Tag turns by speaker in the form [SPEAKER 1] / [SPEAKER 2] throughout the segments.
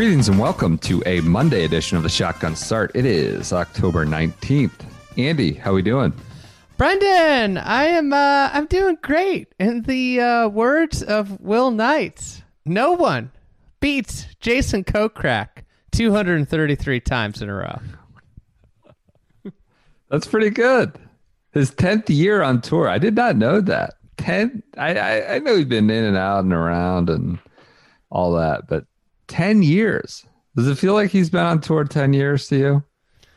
[SPEAKER 1] Greetings and welcome to a Monday edition of the Shotgun Start. It is October 19th. Andy, how are we doing?
[SPEAKER 2] Brendan, I am uh I'm doing great. In the uh, words of Will Knight, no one beats Jason Kokrak 233 times in a row.
[SPEAKER 1] That's pretty good. His 10th year on tour. I did not know that. 10 I, I I know he's been in and out and around and all that, but 10 years. Does it feel like he's been on tour 10 years to you?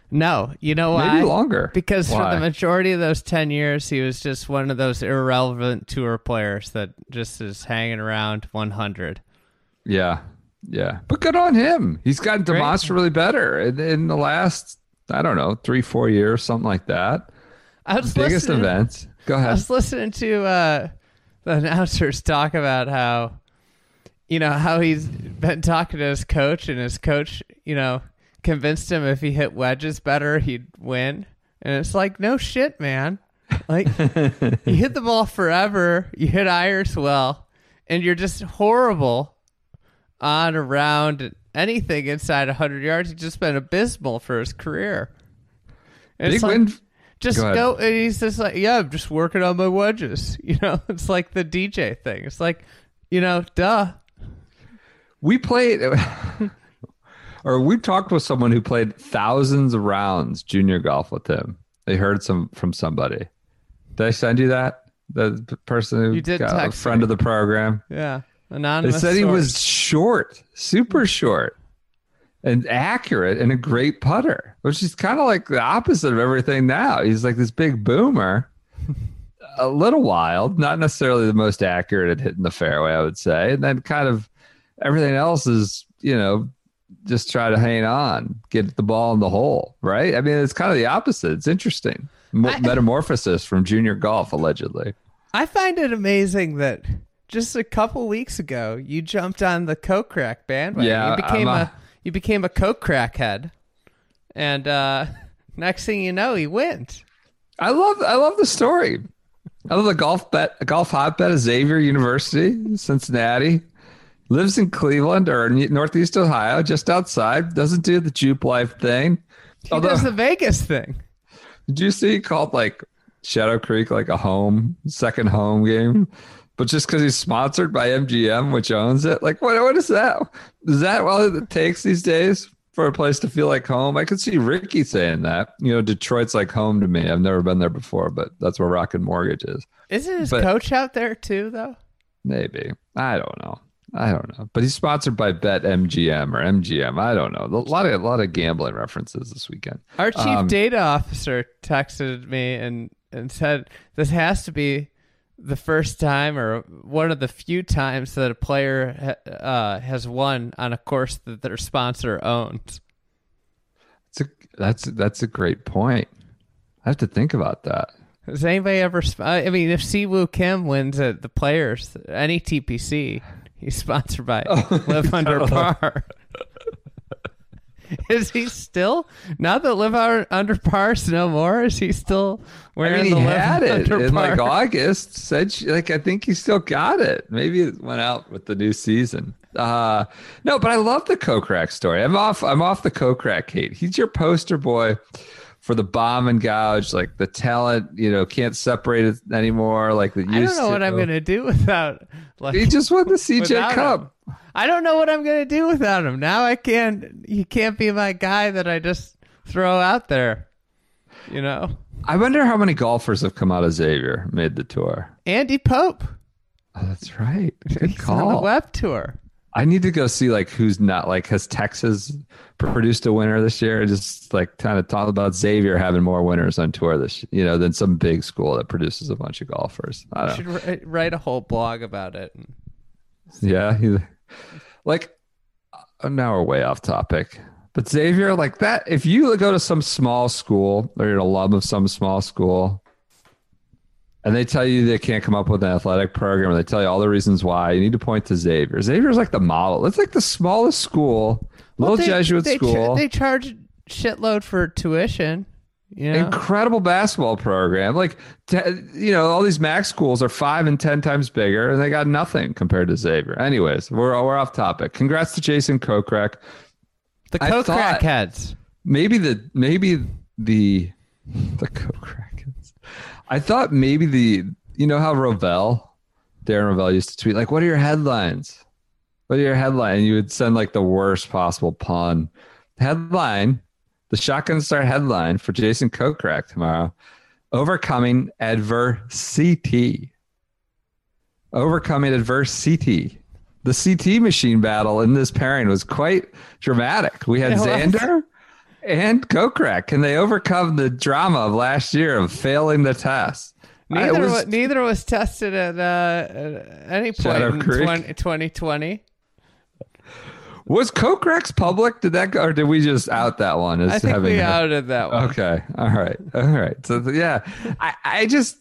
[SPEAKER 2] No, you know why?
[SPEAKER 1] Maybe longer.
[SPEAKER 2] Because for the majority of those 10 years, he was just one of those irrelevant tour players that just is hanging around 100.
[SPEAKER 1] Yeah. Yeah. But good on him. He's gotten
[SPEAKER 2] Great.
[SPEAKER 1] demonstrably better in, in the last, I don't know, three, four years, something like that.
[SPEAKER 2] I was
[SPEAKER 1] Biggest events. Go ahead.
[SPEAKER 2] I was listening to uh, the announcers talk about how, you know, how he's been talking to his coach, and his coach, you know, convinced him if he hit wedges better, he'd win. And it's like, no shit, man. Like, you hit the ball forever, you hit irons well, and you're just horrible on, around, anything inside 100 yards. He's just been abysmal for his career. And
[SPEAKER 1] Big
[SPEAKER 2] like-
[SPEAKER 1] win.
[SPEAKER 2] just
[SPEAKER 1] Go
[SPEAKER 2] go and he's just like yeah i'm just working on my wedges you know it's like the dj thing it's like you know duh
[SPEAKER 1] We played, or we talked with someone who played thousands of rounds junior golf with him. They heard some from somebody. Did I send you that? The person who
[SPEAKER 2] You did
[SPEAKER 1] got a friend
[SPEAKER 2] me.
[SPEAKER 1] of the program.
[SPEAKER 2] yeah Anonymous.
[SPEAKER 1] They said he was short, super short, and accurate, and a great putter, which is kind of like the opposite of everything now. He's like this big boomer, a little wild, not necessarily the most accurate at hitting the fairway, I would say, and then kind of everything else is, you know, just try to hang on, get the ball in the hole, right? I mean, it's kind of the opposite. It's interesting. Mo-
[SPEAKER 2] I-
[SPEAKER 1] metamorphosis from junior golf, allegedly.
[SPEAKER 2] i find it amazing that just a couple weeks ago you jumped on the Kokrak bandwagon
[SPEAKER 1] Yeah,
[SPEAKER 2] you became a,
[SPEAKER 1] a-
[SPEAKER 2] you became a Kokrakhead and uh next thing you know he went.
[SPEAKER 1] I love I love the story. I love the golf bet a golf hotbed of Xavier University, Cincinnati. Lives in Cleveland or Northeast Ohio, just outside. Doesn't do the jupe life thing.
[SPEAKER 2] he
[SPEAKER 1] Although,
[SPEAKER 2] does the vegas thing
[SPEAKER 1] did you see he called like Shadow Creek like a home second home game? But just because he's sponsored by MGM, which owns it, like what? What is that? Is that all it takes these days for a place to feel like home? I could see Ricky saying that. You know, Detroit's like home to me. I've never been there before, but that's where Rocket Mortgage is.
[SPEAKER 2] isn't his
[SPEAKER 1] But-
[SPEAKER 2] coach out there too though
[SPEAKER 1] Maybe. I don't know. I don't know. But he's sponsored by Bet MGM or MGM. I don't know. A lot of a lot of gambling references this weekend.
[SPEAKER 2] Our chief
[SPEAKER 1] Um,
[SPEAKER 2] data officer texted me and, and said this has to be the first time or one of the few times that a player ha- uh, has won on a course that their sponsor owns.
[SPEAKER 1] It's a, that's that's a great point. I have to think about that.
[SPEAKER 2] Has anybody ever? Sp- I mean, if Siwoo Kim wins at the Players, any TPC, he's sponsored by
[SPEAKER 1] Oh,
[SPEAKER 2] Live Under Par. is he still now that Live Under- Under Par's no more? Is he still
[SPEAKER 1] I
[SPEAKER 2] wearing
[SPEAKER 1] mean, he
[SPEAKER 2] the Live
[SPEAKER 1] had it
[SPEAKER 2] Under
[SPEAKER 1] in like August. Said she, like I think he still got it. Maybe it went out with the new season. Uh no, but I love the Kokrak story. I'm off. I'm off the Kokrak hate. He's your poster boy for the bomb and gouge. Like the talent, you know, can't separate it anymore. Like the
[SPEAKER 2] I don't know what I'm gonna do without. Like,
[SPEAKER 1] He just won the CJ Cup.
[SPEAKER 2] him. I don't know what I'm gonna do without him. Now I can't. He can't be my guy that I just throw out there. You know,
[SPEAKER 1] I wonder how many golfers have come out of Xavier made the tour.
[SPEAKER 2] Andy Pope.
[SPEAKER 1] Oh, that's right. Good
[SPEAKER 2] He's on the
[SPEAKER 1] call.
[SPEAKER 2] web tour.
[SPEAKER 1] I need to go see like who's not like has Texas produced a winner this year? Just like kind of talk about Xavier having more winners on tour this you know than some big school that produces a bunch of golfers. I
[SPEAKER 2] should write, a whole blog about it.
[SPEAKER 1] Yeah, he, like now we're way off topic. But Xavier, like that, if you go to some small school or you're an alum of some small school, and they tell you they can't come up with an athletic program, and they tell you all the reasons why, you need to point to Xavier. Xavier's like the model. It's like the smallest school, little
[SPEAKER 2] they,
[SPEAKER 1] Jesuit
[SPEAKER 2] they,
[SPEAKER 1] school,
[SPEAKER 2] they charge shitload for tuition. You know?
[SPEAKER 1] incredible basketball program. Like, t- you know, all these Mac schools are five and ten times bigger, and they got nothing compared to Xavier. Anyways, we're we're off topic. Congrats to Jason Kokrak.
[SPEAKER 2] the
[SPEAKER 1] I
[SPEAKER 2] heads.
[SPEAKER 1] maybe the maybe the the co-crackers. I thought maybe the you know how Rovell, Darren Rovell used to tweet like, "What are your headlines? What are your headline?" And you would send like the worst possible pun headline. The shotgun start headline for Jason Kokrak tomorrow: Overcoming adversity. Overcoming adversity. The CT machine battle in this pairing was quite dramatic. We had. Xander and Kokrak. Can they overcome the drama of last year of failing the test?
[SPEAKER 2] Neither
[SPEAKER 1] was-
[SPEAKER 2] was, neither was tested at, uh, at any point in
[SPEAKER 1] Creek.
[SPEAKER 2] 20, 2020.
[SPEAKER 1] Was Kokrak's public? Did that go, or did we just out that one as
[SPEAKER 2] I think
[SPEAKER 1] having
[SPEAKER 2] we
[SPEAKER 1] a-
[SPEAKER 2] outed that one.
[SPEAKER 1] Okay. All right. All right. So yeah, I, I just,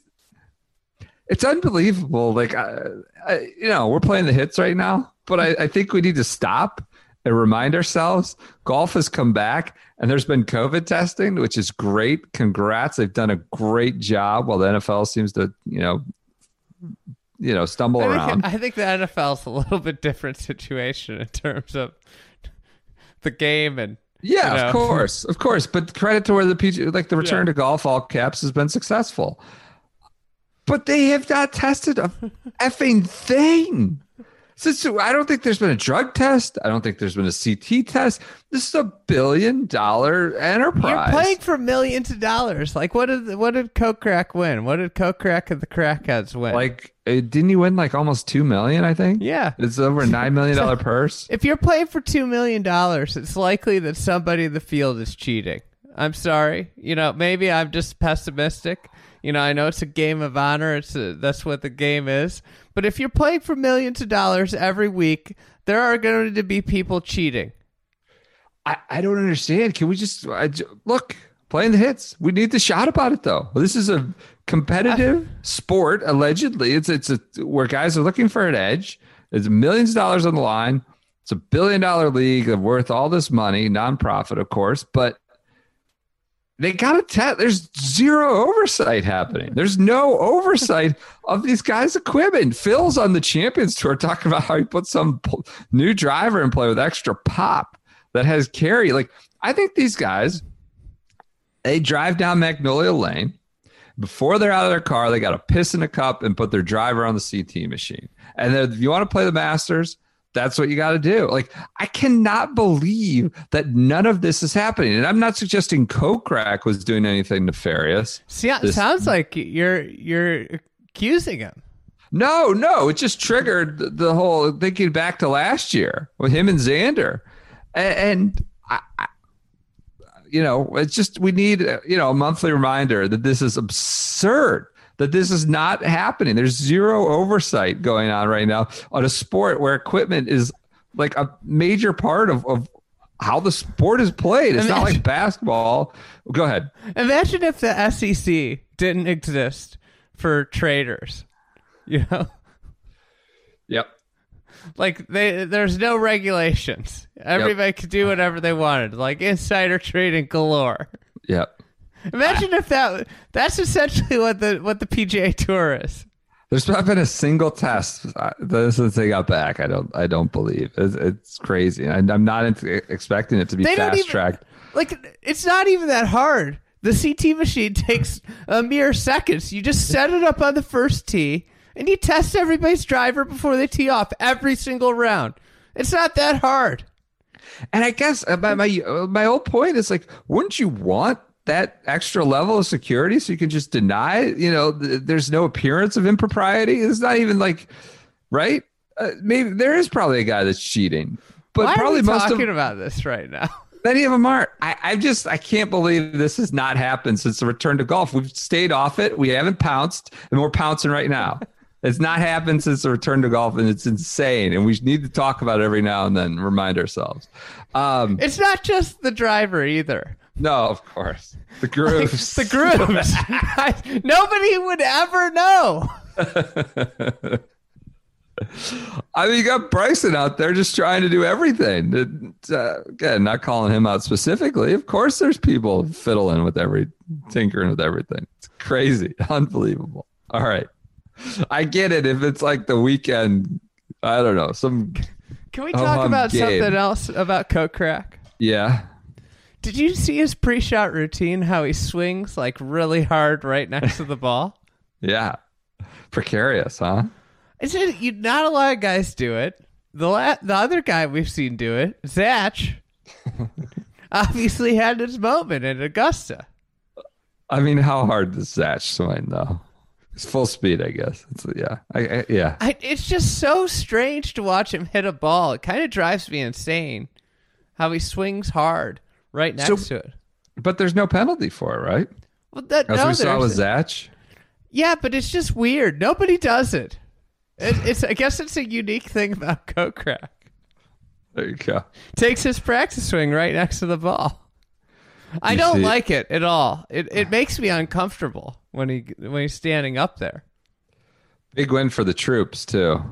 [SPEAKER 1] it's unbelievable. Like, I, I, you know, we're playing the hits right now, but I, I think we need to stop and remind ourselves golf has come back and there's been COVID testing, which is great. Congrats. They've done a great job while the NFL seems to, you know, you know, stumble
[SPEAKER 2] I
[SPEAKER 1] around.
[SPEAKER 2] think, I think the NFL's a little bit different situation in terms of the game and
[SPEAKER 1] Yeah,
[SPEAKER 2] you know.
[SPEAKER 1] of course, of course. But credit to where the PG, like the return
[SPEAKER 2] Yeah.
[SPEAKER 1] to golf, all caps has been successful. But they have not tested a effing thing. Since I don't think there's been a drug test. I don't think there's been a CT test. This is a billion dollar enterprise.
[SPEAKER 2] You're playing for millions of dollars. Like what did what did Kokrak win? What did Kokrak and the Crackheads win?
[SPEAKER 1] like, uh, didn't you win like almost two million? I think.
[SPEAKER 2] yeah.
[SPEAKER 1] It's over a nine million dollar purse.
[SPEAKER 2] If you're playing for two million dollars, it's likely that somebody in the field is cheating. I'm sorry. You know, maybe I'm just pessimistic. You know, I know it's a game of honor. It's a, that's what the game is. But if you're playing for millions of dollars every week, there are going to be people cheating.
[SPEAKER 1] I, I don't understand. Can we just I, look playing the hits? We need to shout about it though. This is a competitive sport. Allegedly, it's it's a, where guys are looking for an edge. There's millions of dollars on the line. It's a billion dollar league worth all this money, nonprofit, of course, but they got to test. There's zero oversight happening. There's no oversight of these guys' equipment. Phil's on the Champions Tour talking about how he put some new driver in play with extra pop that has carry. Like, I think these guys, they drive down Magnolia Lane. Before they're out of their car, they got to piss in a cup and put their driver on the CT machine. And then if you want to play the Masters, that's what you got to do. Like, I cannot believe that none of this is happening. And I'm not suggesting Kokrak was doing anything nefarious.
[SPEAKER 2] See, it
[SPEAKER 1] This-
[SPEAKER 2] sounds like you're you're accusing him.
[SPEAKER 1] No, no, it just triggered the- whole thinking back to last year with him and Xander, A- and, I, I, you know, it's just we need you know a monthly reminder that this is absurd. That this is not happening. There's zero oversight going on right now on a sport where equipment is like a major part of, of how the sport is played. It's not like basketball. Go ahead.
[SPEAKER 2] Imagine if the SEC didn't exist for traders. You know,
[SPEAKER 1] Yep.
[SPEAKER 2] like they there's no regulations. Everybody could do whatever they wanted, like insider trading galore.
[SPEAKER 1] Yep.
[SPEAKER 2] Imagine if that that's essentially what the what the PGA Tour is.
[SPEAKER 1] There's not been a single test since they got back. I don't. I don't believe it's, it's crazy. And I'm not expecting it to be
[SPEAKER 2] They
[SPEAKER 1] fast tracked.
[SPEAKER 2] like it's not even that hard. The CT machine takes a mere seconds. You just set it up on the first tee and you test everybody's driver before they tee off every single round. It's not that hard.
[SPEAKER 1] And I guess uh, my my uh, my whole point is like, wouldn't you want that extra level of security so you can just deny? You know, th- there's no appearance of impropriety. It's not even like, right? Uh, maybe there is probably a guy that's cheating, but
[SPEAKER 2] Why
[SPEAKER 1] probably
[SPEAKER 2] are we
[SPEAKER 1] most
[SPEAKER 2] talking
[SPEAKER 1] of
[SPEAKER 2] about this right now?
[SPEAKER 1] many of them aren't. I, I just I can't believe this has not happened since the return to golf. We've stayed off it. We haven't pounced, and we're pouncing right now. it's not happened since the return to golf, and it's insane. And we need to talk about it every now and then, remind ourselves. Um,
[SPEAKER 2] It's not just the driver either.
[SPEAKER 1] No, of course, the grooves,
[SPEAKER 2] The grooves. I- Nobody would ever know.
[SPEAKER 1] I mean, you got Bryson out there just trying to do everything. Uh, again, not calling him out specifically. Of course, there's people fiddling with every, tinkering with everything. It's crazy, unbelievable. All right, I get it. If it's like the weekend, I don't know. Some,
[SPEAKER 2] Can we talk about
[SPEAKER 1] game.
[SPEAKER 2] something else about Kokrak?
[SPEAKER 1] yeah,
[SPEAKER 2] Did you see his pre-shot routine? How he swings like really hard right next to the ball.
[SPEAKER 1] yeah, precarious, huh?
[SPEAKER 2] I said you not a lot of guys do it. The la- the other guy we've seen do it, Zach, obviously had his moment at Augusta.
[SPEAKER 1] I mean, how hard does Zach swing though? It's full speed, I guess. It's, yeah, I, I, yeah.
[SPEAKER 2] I, it's just so strange to watch him hit a ball. It kind of drives me insane how he swings hard right next
[SPEAKER 1] So-
[SPEAKER 2] to it.
[SPEAKER 1] But there's no penalty for it, right?
[SPEAKER 2] Well, that,
[SPEAKER 1] As
[SPEAKER 2] no,
[SPEAKER 1] we saw with Zach.
[SPEAKER 2] Yeah, but it's just weird. Nobody does it. it it's I guess it's a unique thing about Kokrak.
[SPEAKER 1] There you go.
[SPEAKER 2] Takes his practice swing right next to the ball. I
[SPEAKER 1] You
[SPEAKER 2] don't
[SPEAKER 1] see-
[SPEAKER 2] like it at all. It it makes me uncomfortable when he when he's standing up there.
[SPEAKER 1] Big win for the troops too.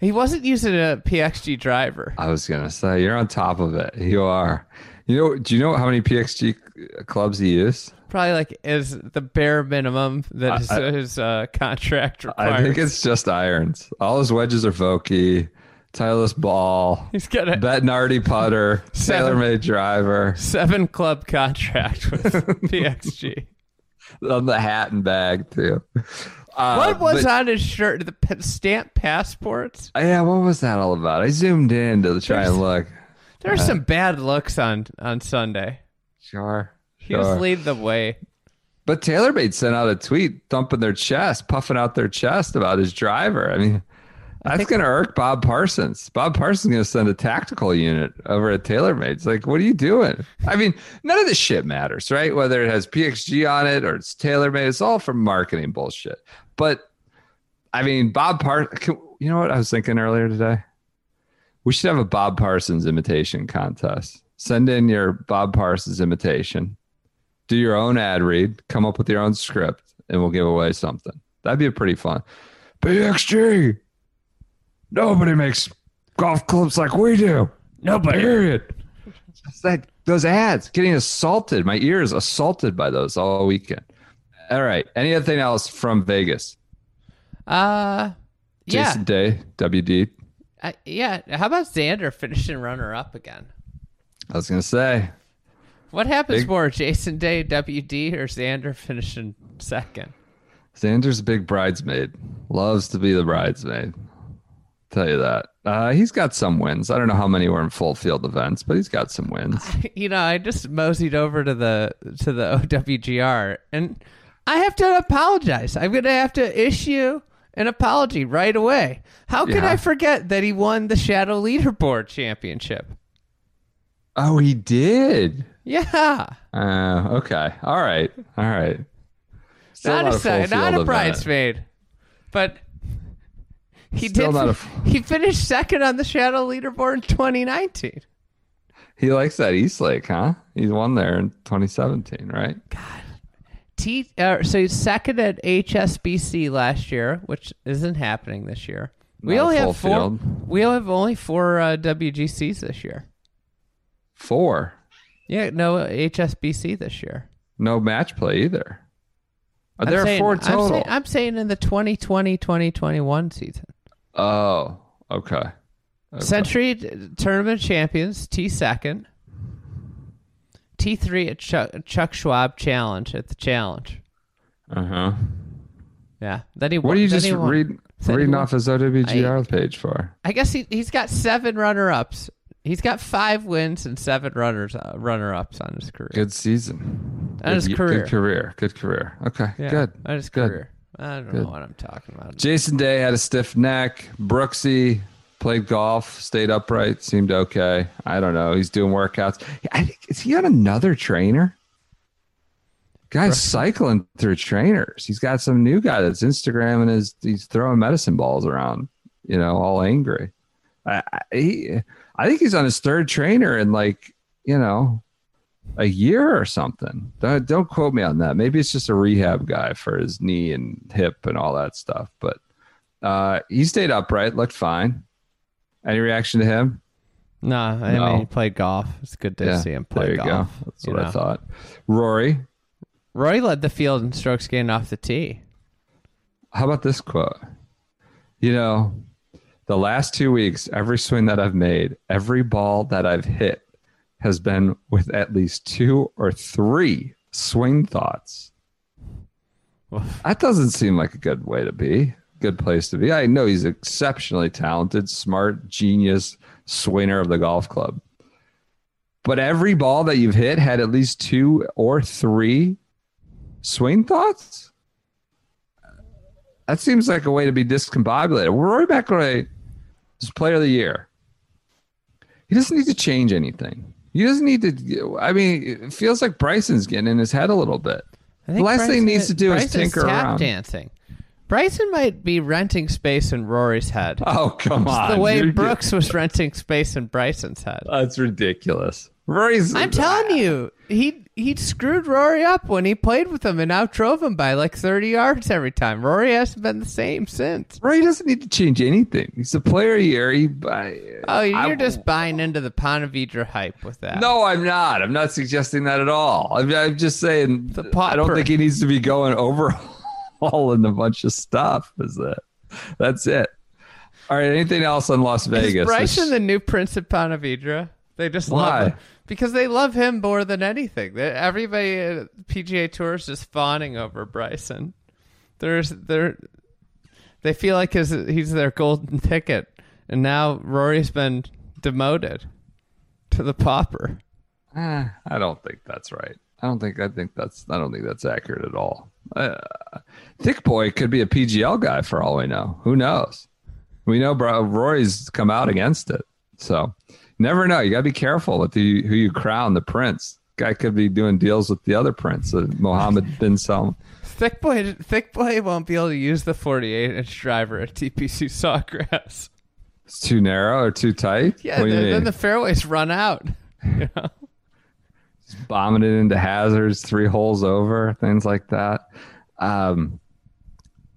[SPEAKER 2] He wasn't using a PXG driver.
[SPEAKER 1] I was gonna say you're on top of it. You are. You know? Do you know how many PXG clubs he used?
[SPEAKER 2] Probably like is the bare minimum that his,
[SPEAKER 1] I-
[SPEAKER 2] his uh, contract requires.
[SPEAKER 1] I think it's just irons. All his wedges are Vokey, Titleist ball,
[SPEAKER 2] he's got a
[SPEAKER 1] Bettinardi putter,
[SPEAKER 2] Seven.
[SPEAKER 1] TaylorMade driver,
[SPEAKER 2] seven club contract with PXG.
[SPEAKER 1] on the hat and bag too. Uh,
[SPEAKER 2] What was
[SPEAKER 1] but-
[SPEAKER 2] on his shirt? The p- stamp passports.
[SPEAKER 1] Yeah, what was that all about? I zoomed in to try and look.
[SPEAKER 2] There were uh-huh. some bad looks on on Sunday.
[SPEAKER 1] Sure.
[SPEAKER 2] He was
[SPEAKER 1] sure.
[SPEAKER 2] leading the way.
[SPEAKER 1] But TaylorMade sent out a tweet thumping their chest, puffing out their chest about his driver. I mean, that's going to irk Bob Parsons. Bob Parsons going to send a tactical unit over at TaylorMade. It's like, what are you doing? I mean, none of this shit matters, right? Whether it has PXG on it or it's TaylorMade, it's all from marketing bullshit. But I mean, Bob Parsons, you know what I was thinking earlier today? We should have a Bob Parsons imitation contest. Send in your Bob Parsons imitation do your own ad read, come up with your own script, and we'll give away something. That'd be pretty fun. PXG. Nobody makes golf clubs like we do.
[SPEAKER 2] Nobody.
[SPEAKER 1] Period. Just that those ads getting assaulted. My ears assaulted by those all weekend. All right. Anything else from Vegas?
[SPEAKER 2] Uh, yeah,
[SPEAKER 1] Jason Day, WD.
[SPEAKER 2] I, yeah. How about Xander finishing runner up again?
[SPEAKER 1] I was gonna say
[SPEAKER 2] What happens
[SPEAKER 1] Big-
[SPEAKER 2] more, Jason Day, WD, or Xander finishing second?
[SPEAKER 1] Xander's a big bridesmaid. Loves to be the bridesmaid. Tell you that. Uh, he's got some wins. I don't know how many were in full field events, but he's got some wins.
[SPEAKER 2] You know, I just moseyed over to the to the OWGR, and I have to apologize. I'm going to have to issue an apology right away. How could
[SPEAKER 1] Yeah.
[SPEAKER 2] I forget that he won the Shadow Leaderboard Championship?
[SPEAKER 1] Oh, he did.
[SPEAKER 2] Yeah,
[SPEAKER 1] Uh, okay. All right. All right. Still
[SPEAKER 2] not, a, se- not a bridesmaid, but he
[SPEAKER 1] Still
[SPEAKER 2] did.
[SPEAKER 1] a f-
[SPEAKER 2] he finished second on the Shadow Leaderboard in 2019.
[SPEAKER 1] He likes that East Lake, huh? He won there in 2017, right?
[SPEAKER 2] T. Uh, so he's second at HSBC last year, which isn't happening this year. We
[SPEAKER 1] Not
[SPEAKER 2] only have four.
[SPEAKER 1] field.
[SPEAKER 2] We only have only four uh, WGCs this year.
[SPEAKER 1] Four.
[SPEAKER 2] Yeah, no HSBC this year.
[SPEAKER 1] No match play either. Are
[SPEAKER 2] I'm
[SPEAKER 1] there
[SPEAKER 2] saying-
[SPEAKER 1] four
[SPEAKER 2] I'm
[SPEAKER 1] total?
[SPEAKER 2] saying, I'm saying in the 2020-2021 season.
[SPEAKER 1] oh, okay. Okay.
[SPEAKER 2] Sentry Tournament champions, T second. T three at Chuck, Chuck Schwab Challenge at the Challenge.
[SPEAKER 1] Uh huh.
[SPEAKER 2] Yeah. Then he
[SPEAKER 1] What are you just
[SPEAKER 2] won-
[SPEAKER 1] read, reading off his OWGR page for?
[SPEAKER 2] I guess he he's got seven runner ups. He's got five wins and seven runners uh, runner ups on his career.
[SPEAKER 1] Good season.
[SPEAKER 2] On his career.
[SPEAKER 1] Good career. Good career. Okay.
[SPEAKER 2] Yeah,
[SPEAKER 1] Good.
[SPEAKER 2] On his
[SPEAKER 1] Good.
[SPEAKER 2] career. I don't
[SPEAKER 1] Good.
[SPEAKER 2] know what I'm talking about.
[SPEAKER 1] Jason Day had a stiff neck. Brooksy played golf, stayed upright, seemed okay. I don't know. He's doing workouts. I think is he on another trainer? Guy's cycling through trainers. He's got some new guy that's Instagram and is he's throwing medicine balls around. You know, all angry. I, I, he, I think he's on his third trainer in like you know a year or something. Don't, don't quote me on that. Maybe it's just a rehab guy for his knee and hip and all that stuff. But uh, he stayed upright, looked fine. Any reaction to him?
[SPEAKER 2] No, I
[SPEAKER 1] No.
[SPEAKER 2] mean he played golf. It's good to see him play
[SPEAKER 1] there you
[SPEAKER 2] golf.
[SPEAKER 1] go. That's
[SPEAKER 2] you
[SPEAKER 1] what I thought. Rory,
[SPEAKER 2] Rory led the field in strokes gained off the tee.
[SPEAKER 1] how about this quote? You know, the last two weeks, every swing that I've made, every ball that I've hit has been with at least two or three swing thoughts.
[SPEAKER 2] Oof.
[SPEAKER 1] That doesn't seem like a good way to be. Good place to be. I know he's exceptionally talented, smart, genius swinger of the golf club. But every ball that you've hit had at least two or three swing thoughts. That seems like a way to be discombobulated. Rory McIlroy is player of the year. He doesn't need to change anything. He doesn't need to. I mean, it feels like Bryson's getting in his head a little bit. The last thing he needs to do is tinker around.
[SPEAKER 2] dancing. Bryson might be renting space in Rory's head.
[SPEAKER 1] Oh come on!
[SPEAKER 2] the way
[SPEAKER 1] You're-
[SPEAKER 2] Brooks was renting space in Bryson's head.
[SPEAKER 1] That's ridiculous. Rory's.
[SPEAKER 2] I'm telling you, he he screwed Rory up when he played with him and outdrove him by like 30 yards every time. Rory hasn't been the same since.
[SPEAKER 1] Rory doesn't need to change anything. He's a player year. He. I,
[SPEAKER 2] Oh, you're
[SPEAKER 1] I-
[SPEAKER 2] just buying into the Ponte Vedra hype with that.
[SPEAKER 1] No, I'm not. I'm not suggesting that at all. I'm, I'm just saying.
[SPEAKER 2] The
[SPEAKER 1] I don't think he needs to be going overhauling a bunch of stuff. Is that? That's it. All right. Anything else on Las Vegas?
[SPEAKER 2] Is Bryson the new Prince of Ponte Vedra? They just
[SPEAKER 1] Why?
[SPEAKER 2] love him because they love him more than anything. Everybody at PGA Tour is just fawning over Bryson. There's they're they feel like his, he's their golden ticket, and now Rory's been demoted to the pauper.
[SPEAKER 1] Eh, I don't think that's right. I don't think. I think that's. I don't think that's accurate at all. Uh, Thick Boy could be a PGL guy for all we know. Who knows? We know bro, Rory's come out against it, so never know. You got to be careful with the, who you crown the prince. Guy could be doing deals with the other prince, uh, Mohammed bin Salman.
[SPEAKER 2] Thick boy, thick boy won't be able to use the 48 inch driver at TPC Sawgrass.
[SPEAKER 1] It's too narrow or too tight.
[SPEAKER 2] Yeah,
[SPEAKER 1] what do you
[SPEAKER 2] then, then the fairways run out. You know?
[SPEAKER 1] Bombing it into hazards, three holes over, things like that. Um,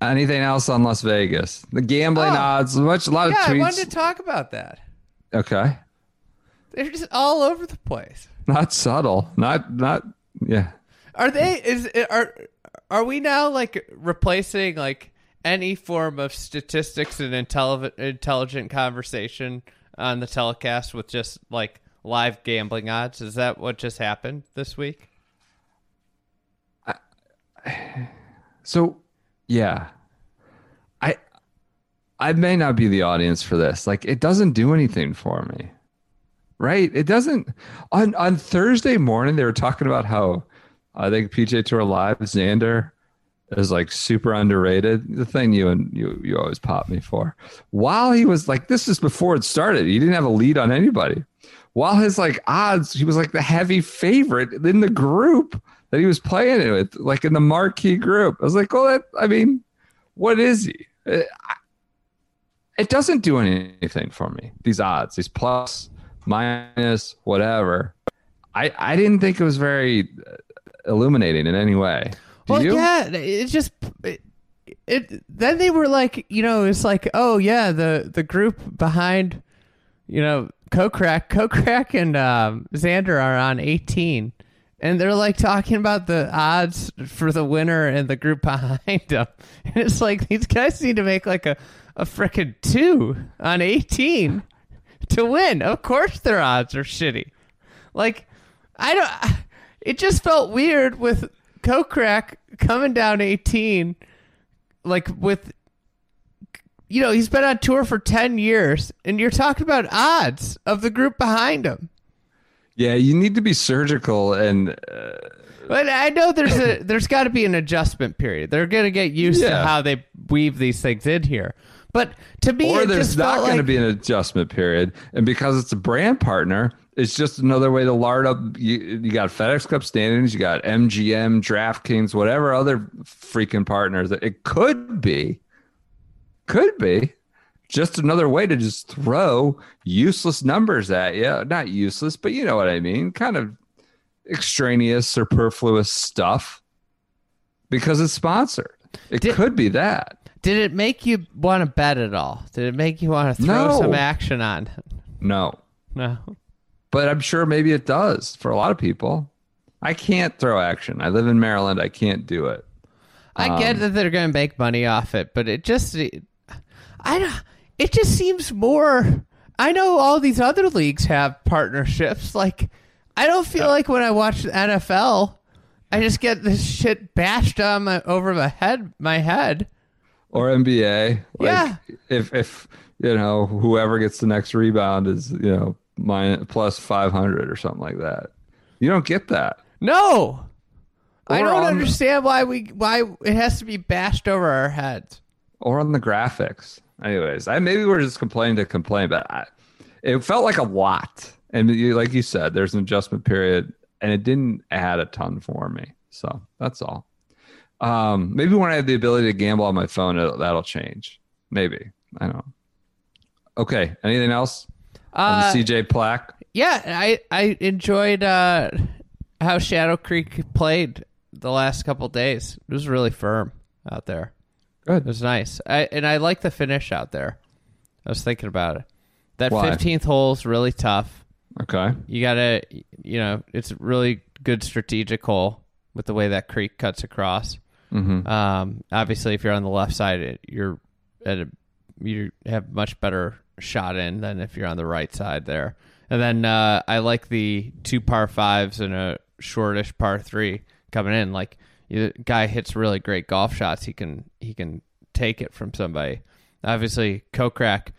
[SPEAKER 1] anything else on Las Vegas? The gambling
[SPEAKER 2] Oh.
[SPEAKER 1] odds, much a lot of
[SPEAKER 2] Yeah, I wanted to talk about that.
[SPEAKER 1] okay,
[SPEAKER 2] They're just all over the place.
[SPEAKER 1] not subtle, not not yeah.
[SPEAKER 2] Are they? Is are are we now like replacing like any form of statistics and intelligent intelligent conversation on the telecast with just like live gambling odds? Is that what just happened this week?
[SPEAKER 1] So yeah, I I may not be the audience for this. Like, it doesn't do anything for me. Right? It doesn't. On on Thursday morning, they were talking about how I think PJ Tour Live Xander is like super underrated. The thing you and you you always pop me for. While he was like, this is before it started. He didn't have a lead on anybody. While his like odds, he was like the heavy favorite in the group that he was playing it with, like in the marquee group. I was like, well, that. I mean, what is he? Uh, It doesn't do anything for me. These odds, these plus, minus, whatever. I I didn't think it was very uh, illuminating in any way. Do
[SPEAKER 2] well,
[SPEAKER 1] you?
[SPEAKER 2] yeah, it just it, it. Then they were like, you know, it's like, oh yeah, the the group behind, you know, Kokrak, Kokrak and um, Xander are on eighteen, and they're like talking about the odds for the winner and the group behind them, and it's like these guys need to make like a a frickin' two on eighteen to win. Of course, their odds are shitty. Like, I don't. It just felt weird with Kokrak coming down 18, like with, you know, he's been on tour for 10 years, and you're talking about odds of the group behind him.
[SPEAKER 1] Yeah, you need to be surgical and uh,
[SPEAKER 2] But I know there's a there's got to be an adjustment period. They're gonna get used to how they weave these things in here. But to me,
[SPEAKER 1] or there's not going to be an adjustment period, and because it's a brand partner, it's just another way to lard up. You, you got FedEx Cup standings, you got MGM, DraftKings, whatever other freaking partners. That it could be, could be, just another way to just throw useless numbers at you. Not useless, but you know what I mean. Kind of extraneous, superfluous stuff because it's sponsored. It
[SPEAKER 2] Did-
[SPEAKER 1] could be that.
[SPEAKER 2] Did it make you want to bet at all? Did it make you want to throw
[SPEAKER 1] No.
[SPEAKER 2] some action on?
[SPEAKER 1] No.
[SPEAKER 2] No.
[SPEAKER 1] but I'm sure maybe it does for a lot of people. I can't throw action. I live in Maryland. I can't do it.
[SPEAKER 2] I
[SPEAKER 1] Um,
[SPEAKER 2] get that they're going to make money off it, but it just, I don't. It just seems more. I know all these other leagues have partnerships. Like, I don't feel like when I watch the NFL, I just get this shit bashed on my over my head. My head.
[SPEAKER 1] Or NBA. Like,
[SPEAKER 2] Yeah.
[SPEAKER 1] If if you know whoever gets the next rebound is you know minus plus five hundred or something like that. You don't get that.
[SPEAKER 2] No, I don't
[SPEAKER 1] on-
[SPEAKER 2] understand why we why it has to be bashed over our heads.
[SPEAKER 1] Or on the graphics. Anyways, I maybe we're just complaining to complain, but I, it felt like a lot. And you, like you said, there's an adjustment period, and it didn't add a ton for me. So that's all. Um, maybe when I have the ability to gamble on my phone, that'll change. Maybe I don't. know. Okay. Anything else on
[SPEAKER 2] Uh,
[SPEAKER 1] the CJ plaque?
[SPEAKER 2] Yeah, I I enjoyed uh, how Shadow Creek played the last couple days. It was really firm out there. It was nice. I and I like the finish out there. I was thinking about it. That
[SPEAKER 1] Why?
[SPEAKER 2] fifteenth hole is really tough.
[SPEAKER 1] Okay.
[SPEAKER 2] You gotta, you know, it's a really good strategic hole with the way that creek cuts across.
[SPEAKER 1] Mm-hmm.
[SPEAKER 2] Um, obviously, if you're on the left side, it, you're at a you have much better shot in than if you're on the right side there. And then uh, I like the two par fives and a shortish par three coming in. Like the guy hits really great golf shots. He can he can take it from somebody. Obviously, Kokrak,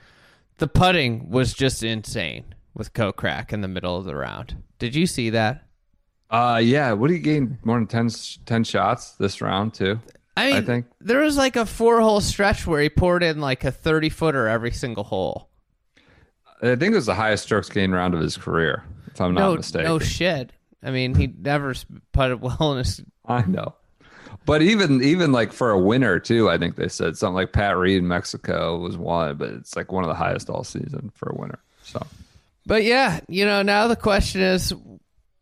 [SPEAKER 2] the putting was just insane with Kokrak in the middle of the round. Did you see that?
[SPEAKER 1] Uh, yeah. What do you gain? More than 10, 10 shots this round too.
[SPEAKER 2] I mean,
[SPEAKER 1] I think.
[SPEAKER 2] there was like a four hole stretch where he poured in like a 30 footer every single hole.
[SPEAKER 1] I think it was the highest strokes gained round of his career, if I'm not mistaken.
[SPEAKER 2] no shit. I mean, he never putted well in his.
[SPEAKER 1] I know. But even even like for a winner too, I think they said something like Pat Reed in Mexico was one, but it's like one of the highest all season for a winner. So
[SPEAKER 2] But yeah, you know, now the question is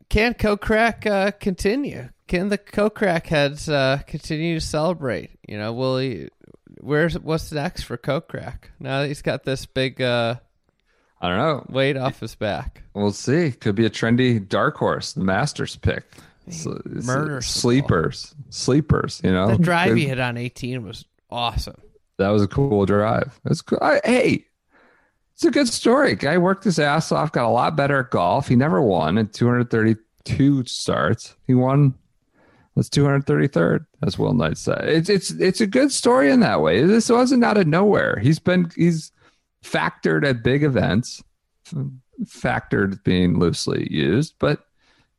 [SPEAKER 2] can Kokrak uh, continue? Can the Kokrak heads uh, continue to celebrate? You know, will he. Where's what's next for Kokrak? Now that he's got this big uh,
[SPEAKER 1] I don't know.
[SPEAKER 2] weight off his back.
[SPEAKER 1] We'll see. Could be a trendy dark horse, the Masters pick. So,
[SPEAKER 2] Murder
[SPEAKER 1] sleepers, sleepers. You know,
[SPEAKER 2] The drive
[SPEAKER 1] Good-
[SPEAKER 2] he hit on 18 was awesome.
[SPEAKER 1] That was a cool drive. It's cool. I, hey, it's a good story. Guy worked his ass off, got a lot better at golf. He never won in 232 starts. He won. That's 233rd, as Will Knight said. It's it's it's a good story in that way. This wasn't out of nowhere. He's been he's factored at big events. Factored being loosely used, but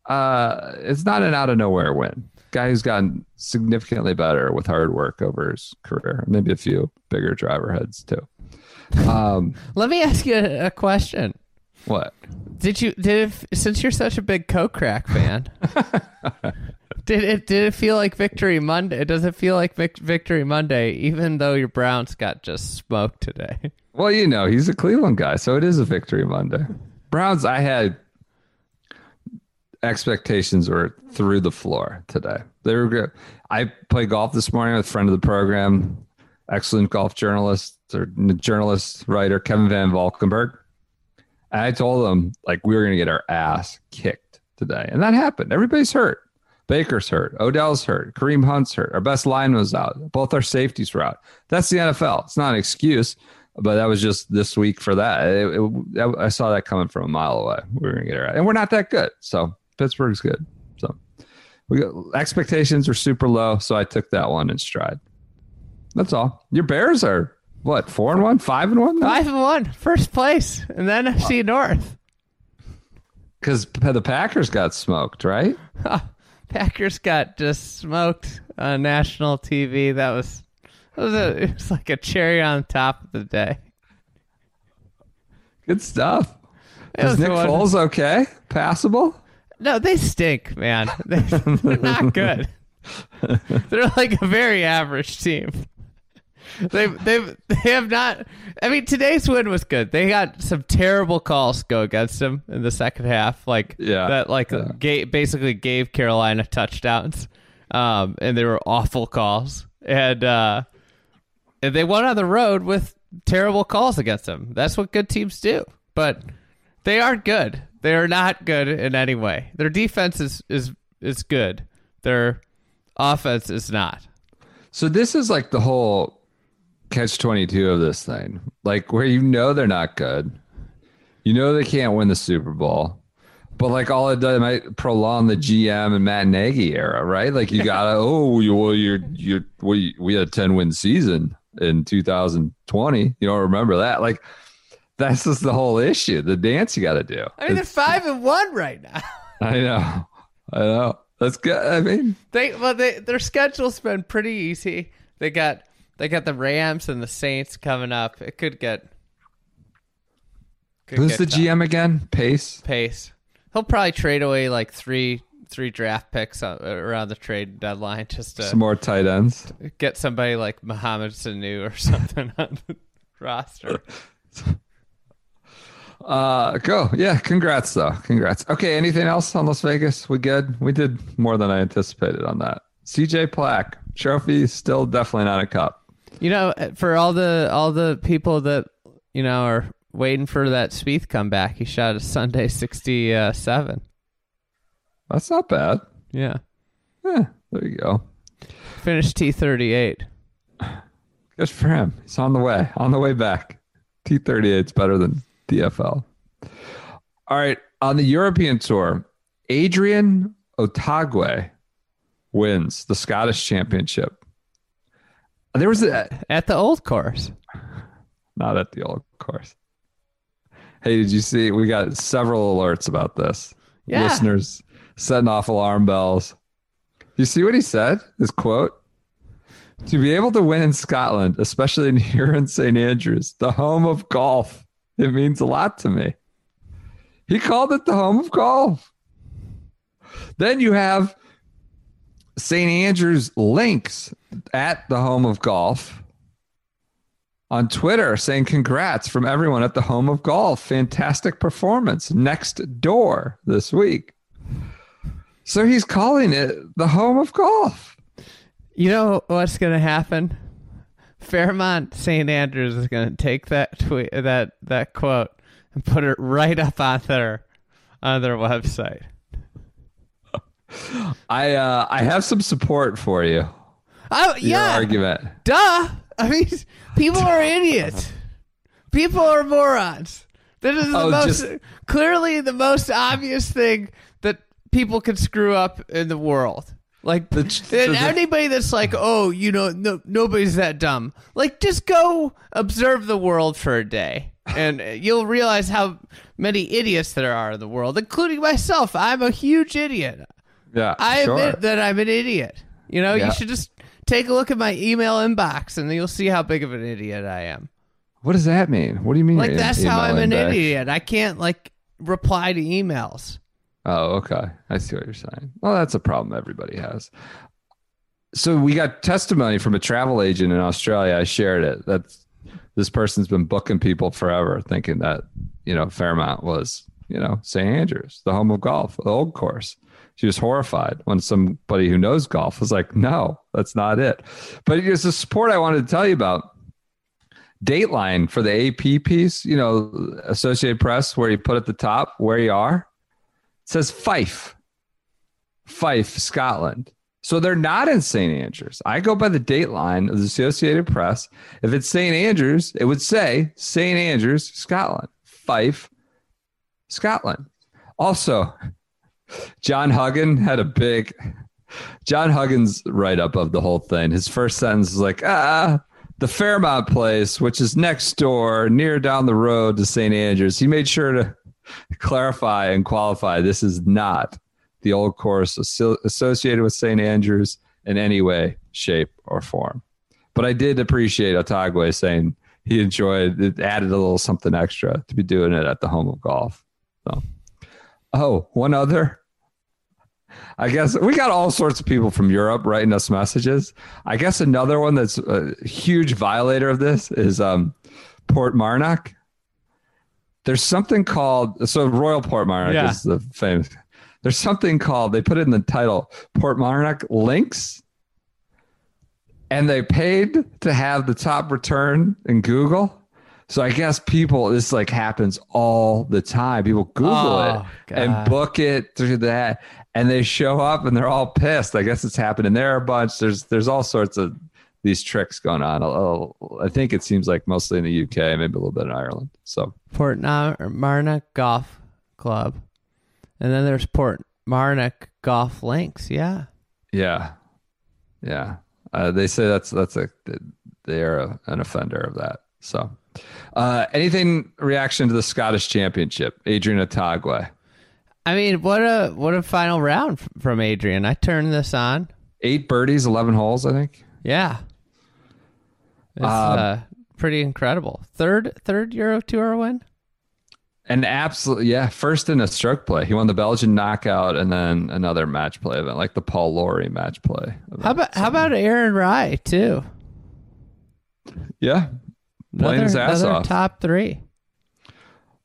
[SPEAKER 1] uh, it's not an out of nowhere win. Guy who's gotten significantly better with hard work over his career. Maybe a few bigger driver heads too. Um,
[SPEAKER 2] Let me ask you a, question.
[SPEAKER 1] what?
[SPEAKER 2] Did you did it, since you're such a big Kokrak fan? did it did it feel like Victory Monday? Does it feel like Vic, Victory Monday, even though your Browns got just smoked today?
[SPEAKER 1] Well, you know, he's a Cleveland guy, so it is a victory Monday. Browns, I had expectations were through the floor today. They were good. I played golf this morning with a friend of the program, excellent golf journalist or journalist writer Kevin Van Valkenburg. And I told him like we were going to get our ass kicked today, and that happened. Everybody's hurt. Baker's hurt. Odell's hurt. Kareem Hunt's hurt. Our best line was out. Both our safeties were out. That's the NFL. It's not an excuse, but that was just this week for that. It- it- I saw that coming from a mile away. We are going to get it right, and we're not that good. So Pittsburgh's good. So we got, expectations are super low. So I took that one in stride. That's all. Your Bears are what four and one, five and one,
[SPEAKER 2] Five and one, first place, and then NFC North.
[SPEAKER 1] because the Packers got smoked, right?
[SPEAKER 2] Packers got just smoked on national TV. That was was a, it was like a cherry on top of the day.
[SPEAKER 1] Good stuff.
[SPEAKER 2] It
[SPEAKER 1] Is
[SPEAKER 2] was
[SPEAKER 1] Nick
[SPEAKER 2] one-
[SPEAKER 1] Foles okay? Passable?
[SPEAKER 2] No, they stink, man. They, they're not good. they're like a very average team. They they they have not. I mean, today's win was good. They got some terrible calls go against them in the second half, like
[SPEAKER 1] Yeah.
[SPEAKER 2] that, like ga- basically gave Carolina touchdowns, um, and they were awful calls, and uh, and they went on the road with terrible calls against them. That's what good teams do, but they aren't good. They are not good in any way. Their defense is is is good. Their offense is not.
[SPEAKER 1] So this is like the whole catch 22 of this thing. Like where you know they're not good. You know they can't win the Super Bowl. But like all it does it might prolong the GM and Matt Nagy era, right? Like you gotta oh you well you're you're we we had a 10 win season in 2020. You don't remember that. Like that's just the whole issue. The dance you gotta do.
[SPEAKER 2] I mean, they're five and one right now.
[SPEAKER 1] I know. I know. That's good. I mean,
[SPEAKER 2] They well, they their schedule's been pretty easy. They got they got the Rams and the Saints coming up. It could get. could
[SPEAKER 1] who's
[SPEAKER 2] get
[SPEAKER 1] the
[SPEAKER 2] tough.
[SPEAKER 1] GM again? Pace.
[SPEAKER 2] Pace. He'll probably trade away like three three draft picks uh, around the trade deadline just to
[SPEAKER 1] Some more tight ends.
[SPEAKER 2] get somebody like Mohamed Sanu or something on the roster.
[SPEAKER 1] Uh, go. Yeah. Congrats, though. Congrats. Okay. Anything else on Las Vegas? We good? We did more than I anticipated on that. CJ Plaque trophy still definitely not a cup.
[SPEAKER 2] You know, for all the all the people that you know are waiting for that Spieth comeback, he shot a Sunday sixty-seven.
[SPEAKER 1] That's not bad.
[SPEAKER 2] Yeah,
[SPEAKER 1] Yeah. There you go.
[SPEAKER 2] finished T thirty-eight.
[SPEAKER 1] Good for him. He's on the way. On the way back. T thirty eight is better than DFL. All right. On the European tour, Adrian Otaegui wins the Scottish Championship. There was a
[SPEAKER 2] At the old course.
[SPEAKER 1] not at the old course. Hey, did you see? We got several alerts about this.
[SPEAKER 2] Yeah.
[SPEAKER 1] Listeners setting off alarm bells. You see what he said? His quote? To be able to win in Scotland, especially in here in St. Andrews, the home of golf, it means a lot to me. He called it the home of golf. Then you have St. Andrews links at the home of golf on Twitter saying congrats from everyone at the home of golf. Fantastic performance next door this week. So he's calling it the home of golf.
[SPEAKER 2] You know what's going to happen? Fairmont St. Andrews is going to take that tweet, that that quote, and put it right up on their on their website.
[SPEAKER 1] I uh, I have some support for you.
[SPEAKER 2] Oh
[SPEAKER 1] Your argument.
[SPEAKER 2] duh. I mean, people are idiots. People are morons. This is the
[SPEAKER 1] Oh,
[SPEAKER 2] most
[SPEAKER 1] just-
[SPEAKER 2] clearly the most obvious thing people can screw up in the world. Like
[SPEAKER 1] The- the-
[SPEAKER 2] anybody that's like, oh, you know, no, nobody's that dumb. Like, just go observe the world for a day, and you'll realize how many idiots there are in the world, including myself. I'm a huge idiot.
[SPEAKER 1] Yeah,
[SPEAKER 2] I
[SPEAKER 1] sure.
[SPEAKER 2] admit that I'm an idiot. You know,
[SPEAKER 1] Yeah.
[SPEAKER 2] you should just take a look at my email inbox, and you'll see how big of an idiot I am.
[SPEAKER 1] What does that mean? What do you mean?
[SPEAKER 2] Like that's how I'm an
[SPEAKER 1] back?
[SPEAKER 2] idiot. I can't like reply to emails.
[SPEAKER 1] Oh, okay. I see what you're saying. Well, that's a problem everybody has. So we got testimony from a travel agent in Australia. I shared it. That's this person's been booking people forever, thinking that you know Fairmont was you know St Andrews, the home of golf, the old course. She was horrified when somebody who knows golf was like, "No, that's not it." But here's the support I wanted to tell you about. Dateline for the AP piece, you know, Associated Press, where you put at the top where you are. Says Fife, Fife, Scotland. So they're not in St. Andrews. I go by the date line of the Associated Press. If it's St. Andrews, it would say St. Andrews, Scotland, Fife, Scotland. Also, John Huggan had a big John Huggins write up of the whole thing. His first sentence is like, ah, the Fairmont place, which is next door, near down the road to St. Andrews. He made sure to clarify and qualify this is not the old course associated with St. Andrews in any way, shape, or form. But I did appreciate Otaegui saying he enjoyed it, added a little something extra to be doing it at the home of golf. So, oh, one other. I guess we got all sorts of people from Europe writing us messages. I guess another one that's a huge violator of this is um, Portmarnock. There's something called so Royal Portmarnock
[SPEAKER 2] Yeah.
[SPEAKER 1] is the famous. There's something called they put it in the title Portmarnock links, and they paid to have the top return in Google. So I guess people this like happens all the time. People Google
[SPEAKER 2] Oh,
[SPEAKER 1] it and book it through that, and they show up and they're all pissed. I guess it's happening there a bunch. There's there's all sorts of these tricks going on. I think it seems like mostly in the UK, maybe a little bit in Ireland. So
[SPEAKER 2] Port Marnock Golf Club, and then there's Port Marnock Golf Links. Yeah,
[SPEAKER 1] yeah, yeah. Uh, they say that's that's a they are a, an offender of that. So, uh, anything reaction to the Scottish Championship? Adrian Otaegui,
[SPEAKER 2] I mean, what a what a final round from Adrian. I turned this on.
[SPEAKER 1] eight birdies, eleven holes, I think.
[SPEAKER 2] Yeah, it's
[SPEAKER 1] Um,
[SPEAKER 2] uh, pretty incredible. Third third Euro Tour win.
[SPEAKER 1] And absolutely, yeah, first in a stroke play. He won the Belgian knockout and then another match play event, like the Paul Lawrie match play. event.
[SPEAKER 2] How about how about Aaron Rai too?
[SPEAKER 1] yeah, playing
[SPEAKER 2] Another,
[SPEAKER 1] his ass
[SPEAKER 2] another
[SPEAKER 1] off.
[SPEAKER 2] top three.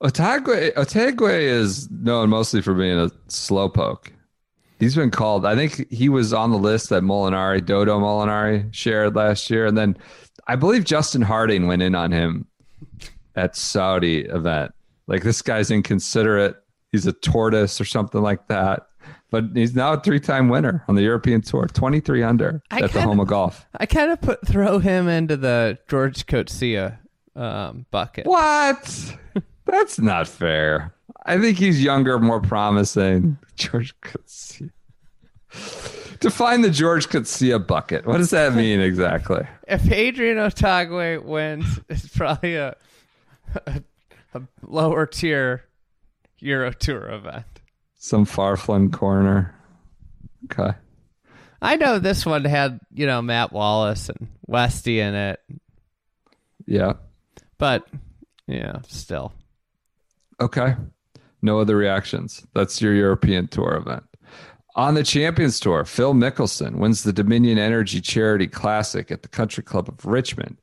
[SPEAKER 1] Otaegui, Otaegui is known mostly for being a slowpoke. He's been called. I think he was on the list that Molinari, Dodo Molinari, shared last year, and then I believe Justin Harding went in on him at Saudi event. Like this guy's inconsiderate. He's a tortoise or something like that. But he's now a three-time winner on the European Tour, twenty-three under
[SPEAKER 2] I
[SPEAKER 1] at the
[SPEAKER 2] kinda-
[SPEAKER 1] home of golf.
[SPEAKER 2] I kind of put throw him into the George Coetzee um, bucket.
[SPEAKER 1] What? That's not fair. I think he's younger, more promising. George Coetzee. Define the George Coetzee bucket. What does that mean exactly?
[SPEAKER 2] If Adrian Otaegui wins, it's probably a, a, a lower tier Euro Tour event.
[SPEAKER 1] Some far flung corner. Okay.
[SPEAKER 2] I know this one had you know Matt Wallace and Westy in it,
[SPEAKER 1] Yeah.
[SPEAKER 2] but yeah, still.
[SPEAKER 1] Okay. No other reactions. That's your European Tour event. On the Champions Tour, Phil Mickelson wins the Dominion Energy Charity Classic at the Country Club of Richmond.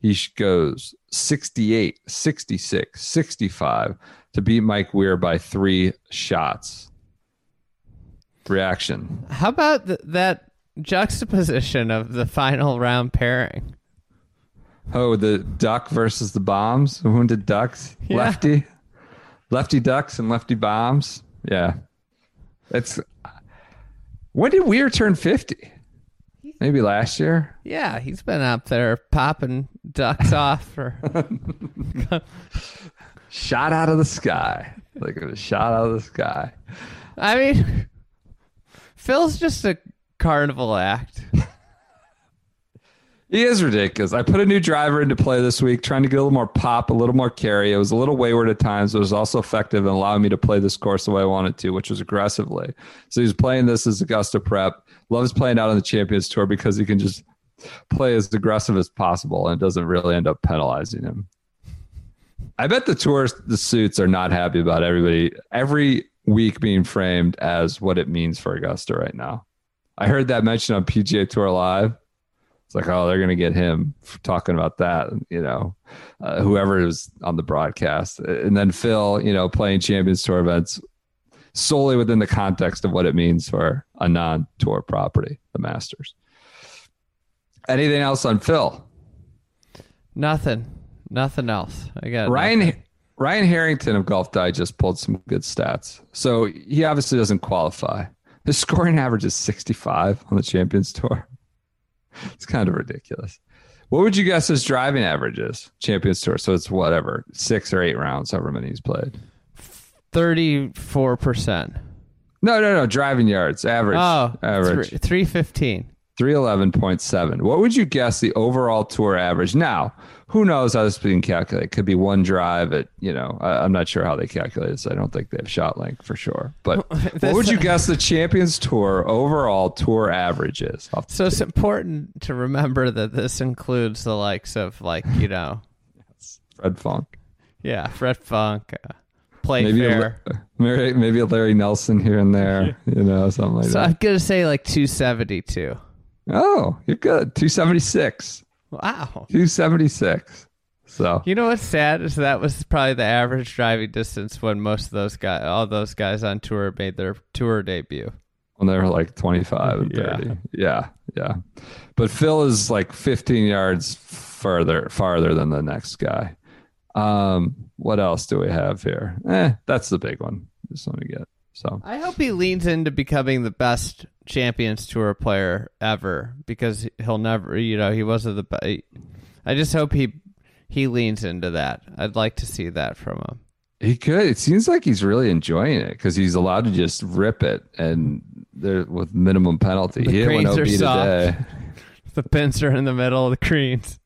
[SPEAKER 1] He goes 68, 66, 65 to beat Mike Weir by three shots. Reaction.
[SPEAKER 2] How about th- that juxtaposition of the final round pairing?
[SPEAKER 1] Oh, the duck versus the bombs. Wounded ducks.
[SPEAKER 2] Yeah.
[SPEAKER 1] Lefty. Lefty ducks and lefty bombs. Yeah. It's when did Weir turn 50? Maybe last year?
[SPEAKER 2] Yeah, he's been up there popping ducks off for.
[SPEAKER 1] Shot out of the sky. Like it was shot out of the sky.
[SPEAKER 2] I mean, Phil's just a carnival act.
[SPEAKER 1] He is ridiculous. I put a new driver into play this week, trying to get a little more pop, a little more carry. It was a little wayward at times, but it was also effective in allowing me to play this course the way I wanted to, which was aggressively. So he's playing this as Augusta prep. Loves playing out on the Champions Tour because he can just play as aggressive as possible and it doesn't really end up penalizing him. I bet the tour, the suits are not happy about everybody every week being framed as what it means for Augusta right now. I heard that mentioned on PGA Tour Live. It's like, oh, they're going to get him talking about that, you know, uh, whoever is on the broadcast. And then Phil, you know, playing Champions Tour events solely within the context of what it means for a non tour property, the Masters. Anything else on Phil?
[SPEAKER 2] Nothing. Nothing else. I got
[SPEAKER 1] Ryan
[SPEAKER 2] nothing.
[SPEAKER 1] Ryan Harrington of Golf Digest pulled some good stats. So he obviously doesn't qualify. His scoring average is 65 on the Champions Tour. It's kind of ridiculous. What would you guess his driving average is? Champions Tour. So it's whatever, six or eight rounds, however many he's played.
[SPEAKER 2] Thirty-four percent.
[SPEAKER 1] No, no, no. Driving yards, average.
[SPEAKER 2] Oh,
[SPEAKER 1] average.
[SPEAKER 2] three fifteen.
[SPEAKER 1] 311.7. What would you guess the overall tour average? Now, who knows how this is being calculated? Could be one drive at, you know, I, I'm not sure how they calculate this. I don't think they have shot length for sure. But what would you guess the Champions Tour overall tour average is? Off
[SPEAKER 2] So it's important to remember that this includes the likes of like you know,
[SPEAKER 1] Fred Funk.
[SPEAKER 2] yeah, Fred Funk, uh,
[SPEAKER 1] Maybe a, maybe, maybe a Larry Nelson here and there, you know, something like
[SPEAKER 2] So
[SPEAKER 1] that.
[SPEAKER 2] So I'm gonna say like 272.
[SPEAKER 1] Oh, you're good. 276.
[SPEAKER 2] Wow.
[SPEAKER 1] 276. So,
[SPEAKER 2] You know what's sad is that was probably the average driving distance when most of those guys, all those guys on tour, made their tour debut.
[SPEAKER 1] when they were like 25 and
[SPEAKER 2] Yeah.
[SPEAKER 1] 30. Yeah. Yeah. But Phil is like 15 yards further, farther than the next guy. Um, what else do we have here? Eh, that's the big one. Just want to get. So,
[SPEAKER 2] I hope he leans into becoming the best Champions Tour player ever because he'll never, you know, he wasn't the. I just hope he he leans into that. I'd like to see that from him.
[SPEAKER 1] he could. It seems like he's really enjoying it because he's allowed to just rip it and there with minimum penalty.
[SPEAKER 2] The
[SPEAKER 1] he
[SPEAKER 2] greens are soft.
[SPEAKER 1] today.
[SPEAKER 2] The pins are in the middle of the greens.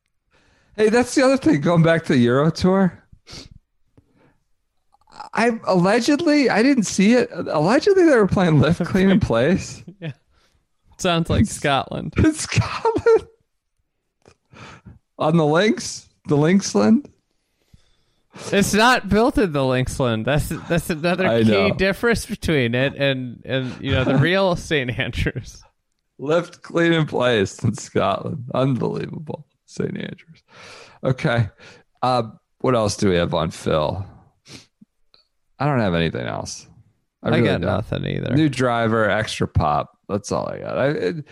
[SPEAKER 1] Hey, that's the other thing. Going back to the Euro Tour, I allegedly I didn't see it. Allegedly, they were playing lift, clean, in place yeah.
[SPEAKER 2] Sounds like Scotland.
[SPEAKER 1] in Scotland on the links, the Linksland.
[SPEAKER 2] It's not built in the Linksland. That's that's another key difference between it and and you know the real St Andrews.
[SPEAKER 1] Lift, clean, in place in Scotland. Unbelievable, St. Andrews. Okay, uh, what else do we have on Phil? I don't have anything else.
[SPEAKER 2] I,
[SPEAKER 1] really
[SPEAKER 2] got
[SPEAKER 1] don't.
[SPEAKER 2] nothing either.
[SPEAKER 1] New driver, extra pop. That's all I got. I, it,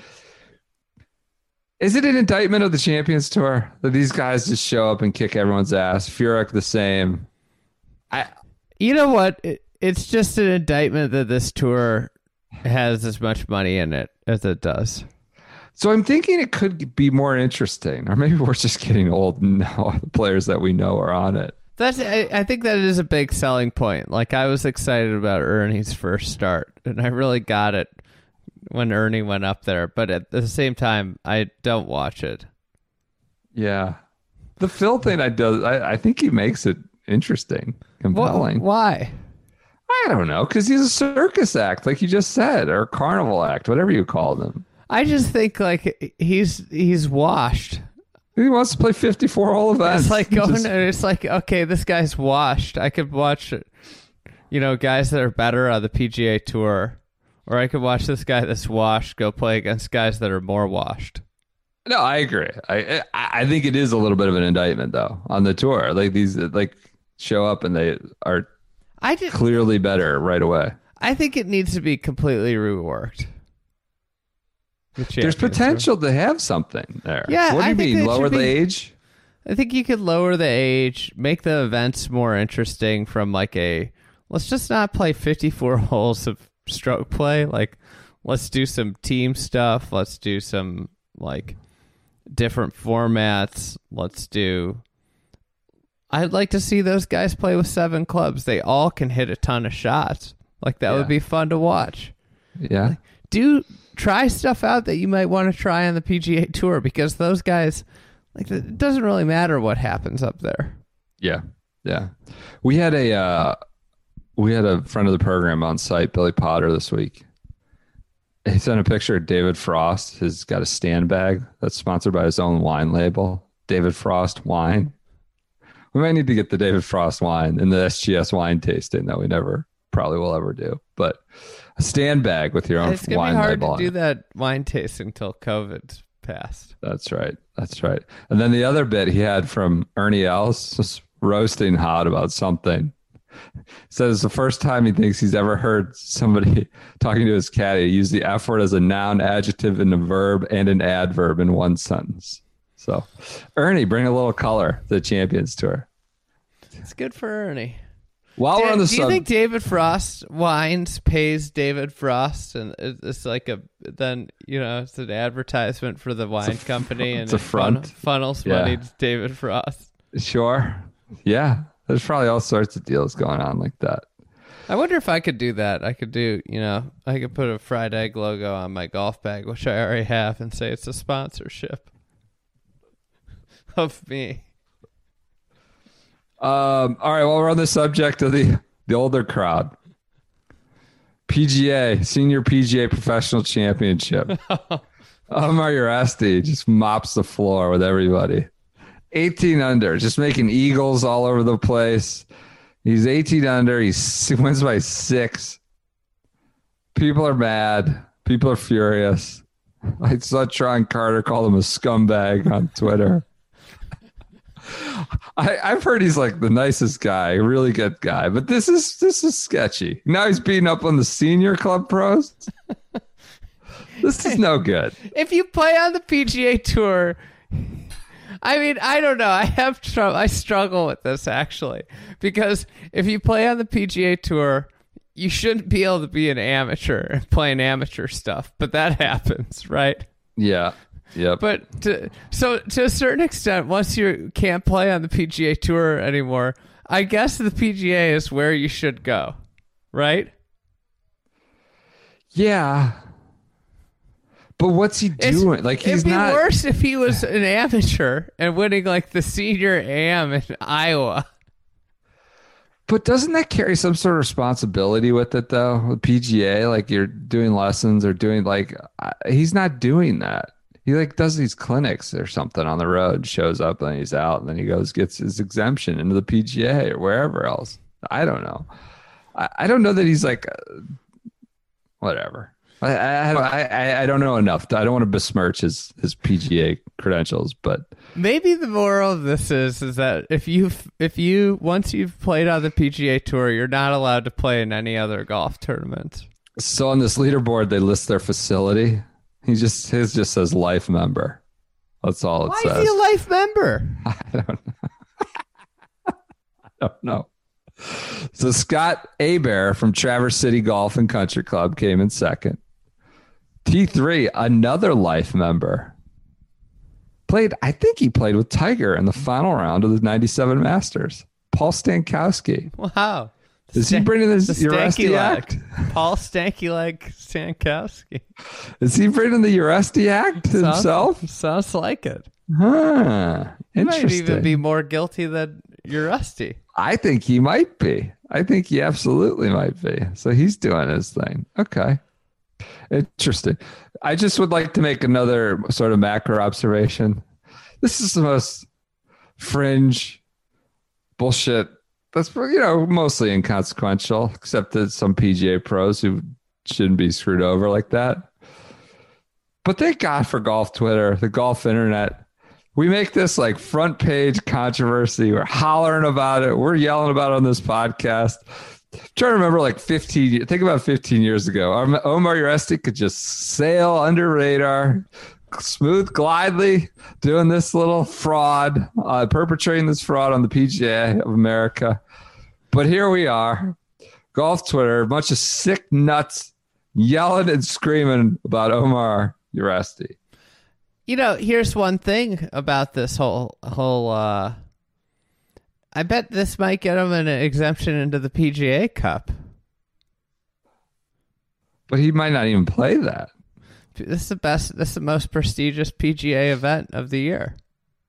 [SPEAKER 1] is it an indictment of the Champions Tour that these guys just show up and kick everyone's ass? Furyk the same. I
[SPEAKER 2] You know what? It, it's just an indictment that this tour has as much money in it as it does.
[SPEAKER 1] so I'm thinking it could be more interesting, or maybe we're just getting old and now the players that we know are on it.
[SPEAKER 2] That's I, I think that is a big selling point. Like I was excited about Ernie's first start, and I really got it when Ernie went up there. But at the same time, I don't watch it.
[SPEAKER 1] Yeah, the Phil thing I does. I, I think he makes it interesting, compelling.
[SPEAKER 2] Why?
[SPEAKER 1] I don't know because he's a circus act, like you just said, or a carnival act, whatever you call them.
[SPEAKER 2] I just think like he's he's washed.
[SPEAKER 1] He wants to play 54 all of events.
[SPEAKER 2] It's like going.
[SPEAKER 1] Just-
[SPEAKER 2] it's like okay, this guy's washed. I could watch, you know, guys that are better on the PGA Tour, or I could watch this guy that's washed go play against guys that are more washed.
[SPEAKER 1] No, I agree. I I I think it is a little bit of an indictment though on the tour. Like these like show up and they are
[SPEAKER 2] I just,
[SPEAKER 1] clearly better right away.
[SPEAKER 2] I think it needs to be completely reworked. The
[SPEAKER 1] There's potential to have something there.
[SPEAKER 2] Yeah,
[SPEAKER 1] What do
[SPEAKER 2] I
[SPEAKER 1] you
[SPEAKER 2] think
[SPEAKER 1] mean? Lower
[SPEAKER 2] should
[SPEAKER 1] the
[SPEAKER 2] be-
[SPEAKER 1] age?
[SPEAKER 2] I think you could lower the age, make the events more interesting from like a let's just not play 54 holes of stroke play. Like let's do some team stuff, let's do some like different formats. Let's do I'd like to see those guys play with seven clubs. They all can hit a ton of shots. Like that
[SPEAKER 1] Yeah.
[SPEAKER 2] would be fun to watch.
[SPEAKER 1] Yeah.
[SPEAKER 2] Do try stuff out that you might want to try on the PGA Tour because those guys like it doesn't really matter what happens up there.
[SPEAKER 1] Yeah. Yeah. We had a uh we had a friend of the program on site, Billy Potter, this week. He sent a picture of David Frost. He's got a stand bag that's sponsored by his own wine label, David Frost Wine. We might need to get the David Frost wine in the SGS wine tasting that we never probably will ever do. But a stand bag with your own
[SPEAKER 2] It's gonna
[SPEAKER 1] wine
[SPEAKER 2] be hard
[SPEAKER 1] label
[SPEAKER 2] to do that wine tasting until COVID passed.
[SPEAKER 1] That's right. That's right. And then the other bit he had from Ernie Els, just roasting hot about something. Says the first time he thinks he's ever heard somebody talking to his caddy use the F word as a noun, adjective, and a verb and an adverb in one sentence. So, Ernie, bring a little color to the Champions Tour.
[SPEAKER 2] It's good for Ernie.
[SPEAKER 1] While we're on the
[SPEAKER 2] do you think David Frost wines pays David Frost, and it- it's like a then you know it's an advertisement for the wine company, and
[SPEAKER 1] it's a
[SPEAKER 2] it fun-
[SPEAKER 1] front.
[SPEAKER 2] funnels
[SPEAKER 1] Yeah.
[SPEAKER 2] money to David Frost.
[SPEAKER 1] Sure. Yeah. There's probably all sorts of deals going on like that.
[SPEAKER 2] I wonder if I could do that. I could do, you know, I could put a fried egg logo on my golf bag, which I already have, and say it's a sponsorship of me.
[SPEAKER 1] Um, all right. Well, we're on the subject of the the older crowd. PGA Senior PGA Professional Championship. Omar Uresti just mops the floor with everybody. 18 under, just making eagles all over the place. He's 18 under. He's, he wins by six. People are mad. People are furious. I saw Tron Carter call him a scumbag on Twitter. I, I've heard he's like the nicest guy, really good guy, but this is this is sketchy. Now he's beating up on the senior club pros. this is no good.
[SPEAKER 2] If you play on the PGA Tour, I mean, I don't know. I have trouble. I struggle with this actually because if you play on the PGA Tour, you shouldn't be able to be an amateur and playing amateur stuff, but that happens, right?
[SPEAKER 1] Yeah. Yep.
[SPEAKER 2] But to, so to a certain extent, once you can't play on the PGA Tour anymore, I guess the PGA is where you should go, right?
[SPEAKER 1] yeah. But what's he
[SPEAKER 2] It's-
[SPEAKER 1] doing? like he's
[SPEAKER 2] It'd be
[SPEAKER 1] not
[SPEAKER 2] worse if he was an amateur and winning like the senior AM in Iowa.
[SPEAKER 1] But doesn't that carry some sort of responsibility with it though? With PGA, like you're doing lessons or doing like I- he's not doing that. He like does these clinics or something on the road, shows up and he's out, and then he goes gets his exemption into the PGA or wherever else. I don't know. I, I don't know that he's like uh, whatever. I, I I I don't know enough. I don't want to besmirch his his PGA credentials, but
[SPEAKER 2] Maybe the moral of this is is that if you if you once you've played on the PGA Tour, you're not allowed to play in any other golf tournament.
[SPEAKER 1] So on this leaderboard, they list their facility. He just his just says life member. That's all it
[SPEAKER 2] Why
[SPEAKER 1] says.
[SPEAKER 2] is he a life member?
[SPEAKER 1] I don't know. So Scott Hebert from Traverse City Golf and Country Club came in second. T3, another life member. Played, I think he played with Tiger in the final round of the 97 Masters. Paul Stankowski.
[SPEAKER 2] Wow.
[SPEAKER 1] Is he
[SPEAKER 2] Sta-
[SPEAKER 1] bringing this Uresti?
[SPEAKER 2] Paul Stanky Leg Stankowski.
[SPEAKER 1] Is he bringing the Uresti Act himself?
[SPEAKER 2] Sounds, sounds like it.
[SPEAKER 1] Huh.
[SPEAKER 2] He might even be more guilty than Uresti.
[SPEAKER 1] I think he might be. I think he absolutely might be. So he's doing his thing. Okay. Interesting. I just would like to make another sort of macro observation. This is the most fringe bullshit that's you know mostly inconsequential, except that some PGA pros who shouldn't be screwed over like that. But thank God for golf Twitter, the golf internet. We make this like front page controversy. We're hollering about it. We're yelling about it on this podcast. I'm trying to remember like 15 ye- think about 15 years ago Om- omar uresti could just sail under radar smooth glidely doing this little fraud uh, perpetrating this fraud on the pga of america but here we are golf twitter a bunch of sick nuts yelling and screaming about omar uresti
[SPEAKER 2] You know, here's one thing about this whole whole. uh I bet this might get him an exemption into the PGA Cup.
[SPEAKER 1] but he might not even play that
[SPEAKER 2] This is the best. This is the most prestigious PGA event of the year.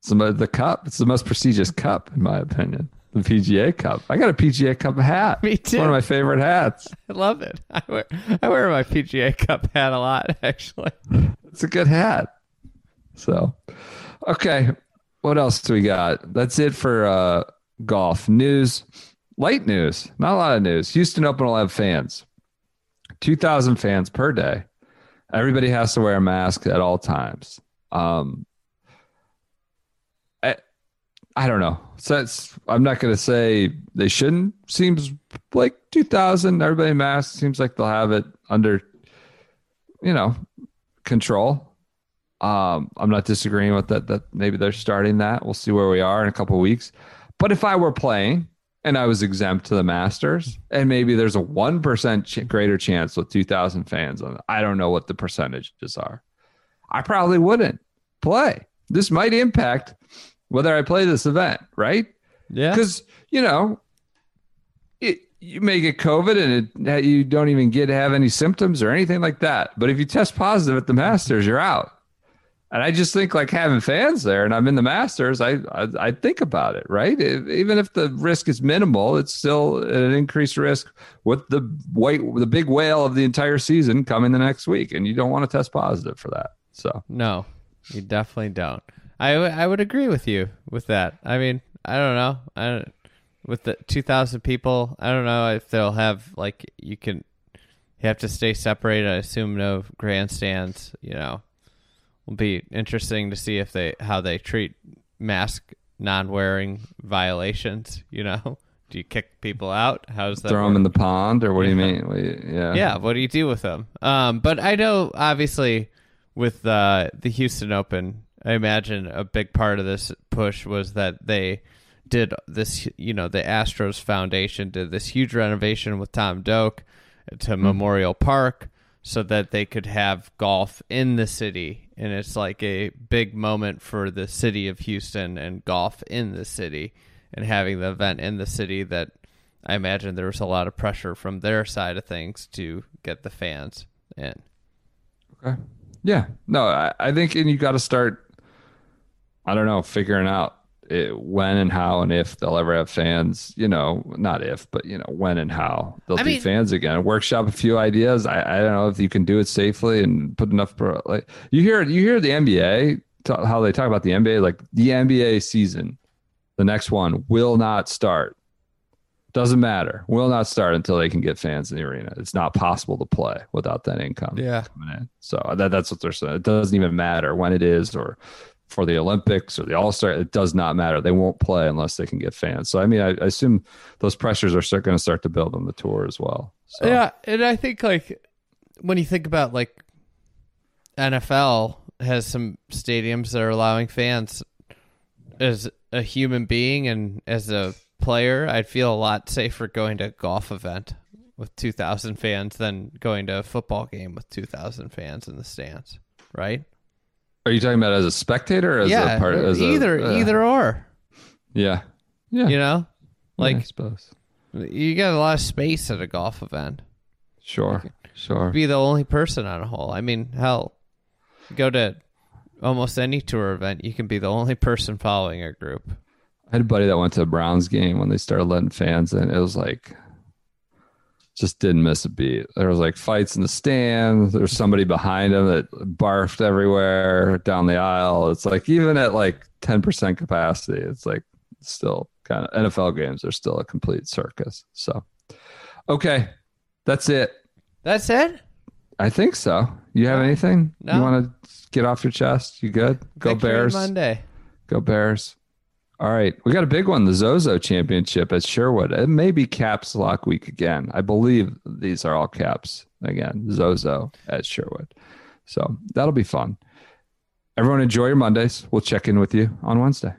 [SPEAKER 1] Some of the cup. It's the most prestigious cup, in my opinion. The PGA Cup. I got a PGA Cup hat.
[SPEAKER 2] Me
[SPEAKER 1] It's
[SPEAKER 2] too.
[SPEAKER 1] one of my favorite hats.
[SPEAKER 2] I love it. I wear I wear my PGA Cup hat a lot, actually.
[SPEAKER 1] It's a good hat. So, okay. What else do we got? That's it for uh, golf news. Light news. Not a lot of news. Houston Open will have fans. 2,000 fans per day. Everybody has to wear a mask at all times. Um, I, I don't know. So I'm not going to say they shouldn't. Seems like 2,000. Everybody mask. Seems like they'll have it under, you know, control. Um, I'm not disagreeing with that. That maybe they're starting that. We'll see where we are in a couple weeks. But if I were playing and I was exempt to the Masters, and maybe there's a one percent ch- greater chance with 2,000 fans on, it, I don't know what the percentages are. I probably wouldn't play. This might impact whether I play this event, right?
[SPEAKER 2] Yeah.
[SPEAKER 1] Because you know, it, you may get COVID and it, you don't even get to have any symptoms or anything like that. But if you test positive at the Masters, you're out. And I just think like having fans there, and I'm in the Masters, I I, I think about it, right? If, even if the risk is minimal, it's still an increased risk with the white, the big whale of the entire season coming the next week, and you don't want to test positive for that. So
[SPEAKER 2] No, you definitely don't. I, w- I would agree with you with that. I mean, I don't know. I with the 2,000 people, I don't know if they'll have, like, you can, you have to stay separated. I assume no grandstands, you know. Will be interesting to see if they, how they treat mask non wearing violations, you know. Do you kick people out? How's that?
[SPEAKER 1] throw them in the pond, or what do you mean? What do you- yeah,
[SPEAKER 2] yeah what do you do with them um but i know obviously with uh the houston open i imagine a big part of this push was that they did this you know the astros foundation did this huge renovation with tom doak to memorial park so that they could have golf in the city and it's like a big moment for the city of houston and golf in the city and having the event in the city that I imagine there was a lot of pressure from their side of things to get the fans in.
[SPEAKER 1] Okay. Yeah. No, I, I think, and you got to start. I don't know, figuring out it, when and how and if they'll ever have fans. You know, not if, but you know, when and how they'll
[SPEAKER 2] I
[SPEAKER 1] be
[SPEAKER 2] mean-
[SPEAKER 1] fans again. Workshop a few ideas. I, I don't know if you can do it safely and put enough. Pro, like you hear, you hear the NBA ta- how they talk about the NBA. Like the NBA season, the next one will not start. Doesn't matter. Will not start until they can get fans in the arena. It's not possible to play without that income
[SPEAKER 2] Yeah.
[SPEAKER 1] coming in. So that, that's what they're saying. It doesn't even matter when it is or for the Olympics or the All Star. It does not matter. They won't play unless they can get fans. So I mean, I, I assume those pressures are going to start to build on the tour as well. So,
[SPEAKER 2] Yeah, and I think like when you think about like NFL has some stadiums that are allowing fans as a human being and as a player, I'd feel a lot safer going to a golf event with 2,000 fans than going to a football game with 2,000 fans in the stands, right?
[SPEAKER 1] Are you talking about as a spectator or as
[SPEAKER 2] yeah,
[SPEAKER 1] a part? As a-
[SPEAKER 2] either
[SPEAKER 1] uh,
[SPEAKER 2] either or,
[SPEAKER 1] Yeah. Yeah.
[SPEAKER 2] you know?
[SPEAKER 1] Yeah, I
[SPEAKER 2] Like
[SPEAKER 1] suppose.
[SPEAKER 2] you got a lot of space at a golf event.
[SPEAKER 1] Sure. Sure.
[SPEAKER 2] be the only person on a hole. I mean, hell, go to almost any tour event, you can be the only person following a group.
[SPEAKER 1] I had a buddy that went to a Browns game when they started letting fans in. It was like just didn't miss a beat. There was like fights in the stands. There's somebody behind him that barfed everywhere down the aisle. It's like even at like ten percent capacity, it's like still kind of NFL games are still a complete circus. So okay. That's it.
[SPEAKER 2] That's it.
[SPEAKER 1] I think so. You have anything
[SPEAKER 2] No.
[SPEAKER 1] you want to get off your chest? You good? Go
[SPEAKER 2] Victory
[SPEAKER 1] Bears.
[SPEAKER 2] Monday.
[SPEAKER 1] Go Bears. All right. We got a big one, the Zozo Championship at Sherwood. It may be Caps Lock Week again. I believe these are all caps again. Zozo at Sherwood. So that'll be fun. Everyone enjoy your Mondays. We'll check in with you on Wednesday.